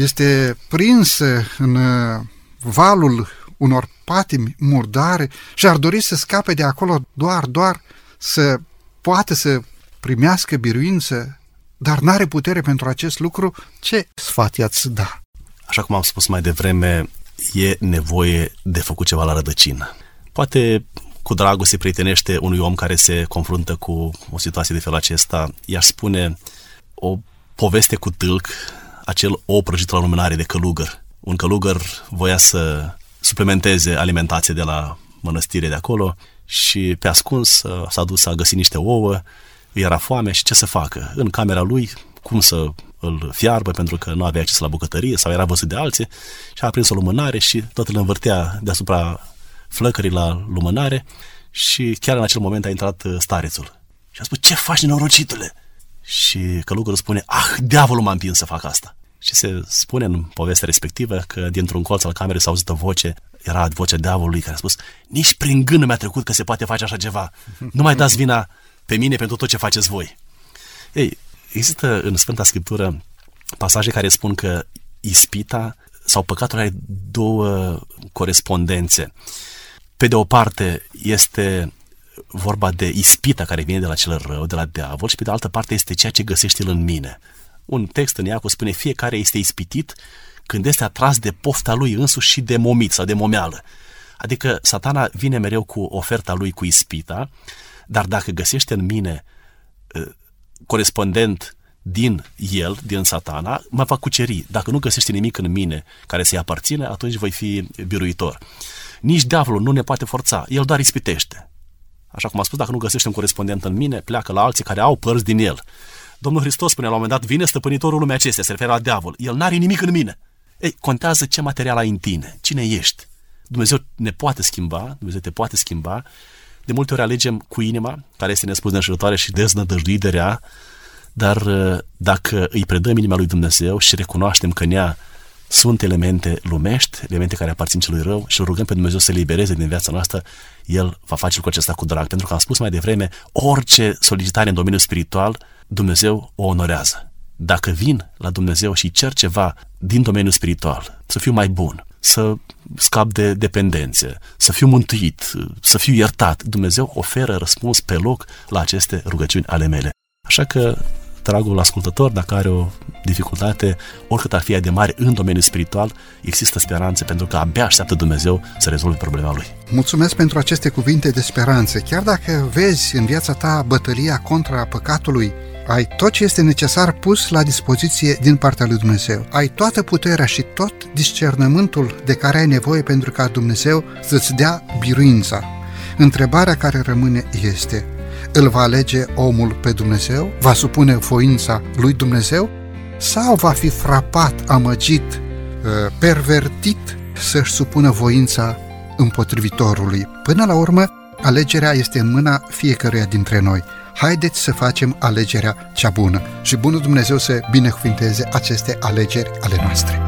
este prinsă în uh, valul unor patimi murdare și ar dori să scape de acolo doar, doar să poată să primească biruință, dar n-are putere pentru acest lucru, ce sfat i-ați da? Așa cum am spus mai devreme, e nevoie de făcut ceva la rădăcină. Poate cu dragul se prietenește unui om care se confruntă cu o situație de felul acesta, i-aș spune o poveste cu tâlc, acel ou prăjit la lumânare de călugăr. Un călugăr voia să suplimenteze alimentație de la mănăstire de acolo și pe ascuns uh, s-a dus să găsi niște ouă, îi era foame și ce să facă? În camera lui, cum să îl fiarbă pentru că nu avea acces la bucătărie sau era văzut de alții și a aprins o lumânare și tot îl învârtea deasupra flăcării la lumânare și chiar în acel moment a intrat uh, starețul. Și a spus, ce faci, nenorocitule? Și călugărul spune, ah, diavolul m-a împins să fac asta. Și se spune în povestea respectivă că dintr-un colț al camerei s-a auzit o voce, era vocea diavolului care a spus, nici prin gând nu mi-a trecut că se poate face așa ceva. Nu mai dați vina pe mine pentru tot ce faceți voi. Ei, există în Sfânta Scriptură pasaje care spun că ispita sau păcatul are două corespondențe. Pe de o parte este vorba de ispita care vine de la cel rău, de la diavol și pe de altă parte este ceea ce găsește el în mine. Un text în Iacu spune fiecare este ispitit când este atras de pofta lui însuși și de momit sau de momeală. Adică satana vine mereu cu oferta lui cu ispita, dar dacă găsește în mine uh, corespondent din el, din satana, mă va cuceri. Dacă nu găsește nimic în mine care să-i aparține, atunci voi fi biruitor. Nici diavolul nu ne poate forța, el doar ispitește. Așa cum am spus, dacă nu găsește un corespondent în mine, pleacă la alții care au părți din el. Domnul Hristos spune la un moment dat, vine stăpânitorul lumea acestea, se referă la diavol. El n-are nimic în mine. Ei, contează ce material ai în tine, cine ești. Dumnezeu ne poate schimba, Dumnezeu te poate schimba. De multe ori alegem cu inima, care este nespus de și deznădăjduit de rea, dar uh, dacă îi predăm inima lui Dumnezeu și recunoaștem că nea sunt elemente lumești, elemente care aparțin celui rău și îl rugăm pe Dumnezeu să libereze din viața noastră, El va face lucrul acesta cu drag. Pentru că am spus mai devreme, orice solicitare în domeniul spiritual, Dumnezeu o onorează. Dacă vin la Dumnezeu și cer ceva din domeniul spiritual, să fiu mai bun, să scap de dependențe, să fiu mântuit, să fiu iertat, Dumnezeu oferă răspuns pe loc la aceste rugăciuni ale mele. Așa că dragul ascultător, dacă are o dificultate, oricât ar fi de mare în domeniul spiritual, există speranțe pentru că abia așteaptă Dumnezeu să rezolve problema lui. Mulțumesc pentru aceste cuvinte de speranță. Chiar dacă vezi în viața ta bătălia contra păcatului, ai tot ce este necesar pus la dispoziție din partea lui Dumnezeu. Ai toată puterea și tot discernământul de care ai nevoie pentru ca Dumnezeu să-ți dea biruința. Întrebarea care rămâne este, îl va alege omul pe Dumnezeu? Va supune voința lui Dumnezeu? Sau va fi frapat, amăgit, uh, pervertit să-și supună voința împotrivitorului? Până la urmă, alegerea este în mâna fiecăruia dintre noi. Haideți să facem alegerea cea bună și bunul Dumnezeu să binecuvinteze aceste alegeri ale noastre.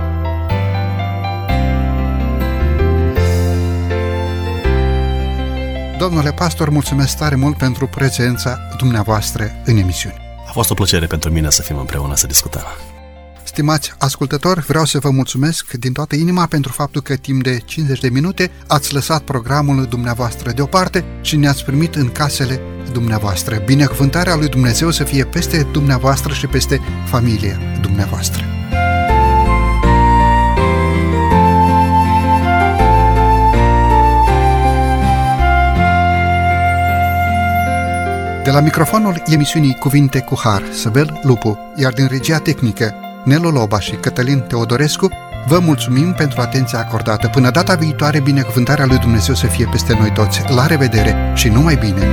Domnule pastor, mulțumesc tare mult pentru prezența dumneavoastră în emisiune. A fost o plăcere pentru mine să fim împreună să discutăm. Stimați ascultători, vreau să vă mulțumesc din toată inima pentru faptul că timp de 50 de minute ați lăsat programul dumneavoastră deoparte și ne-ați primit în casele dumneavoastră. Binecuvântarea lui Dumnezeu să fie peste dumneavoastră și peste familia dumneavoastră. De la microfonul emisiunii Cuvinte cu Har, Săbel Lupu, iar din regia tehnică, Nelu Loba și Cătălin Teodorescu, vă mulțumim pentru atenția acordată. Până data viitoare, binecuvântarea lui Dumnezeu să fie peste noi toți. La revedere și numai bine!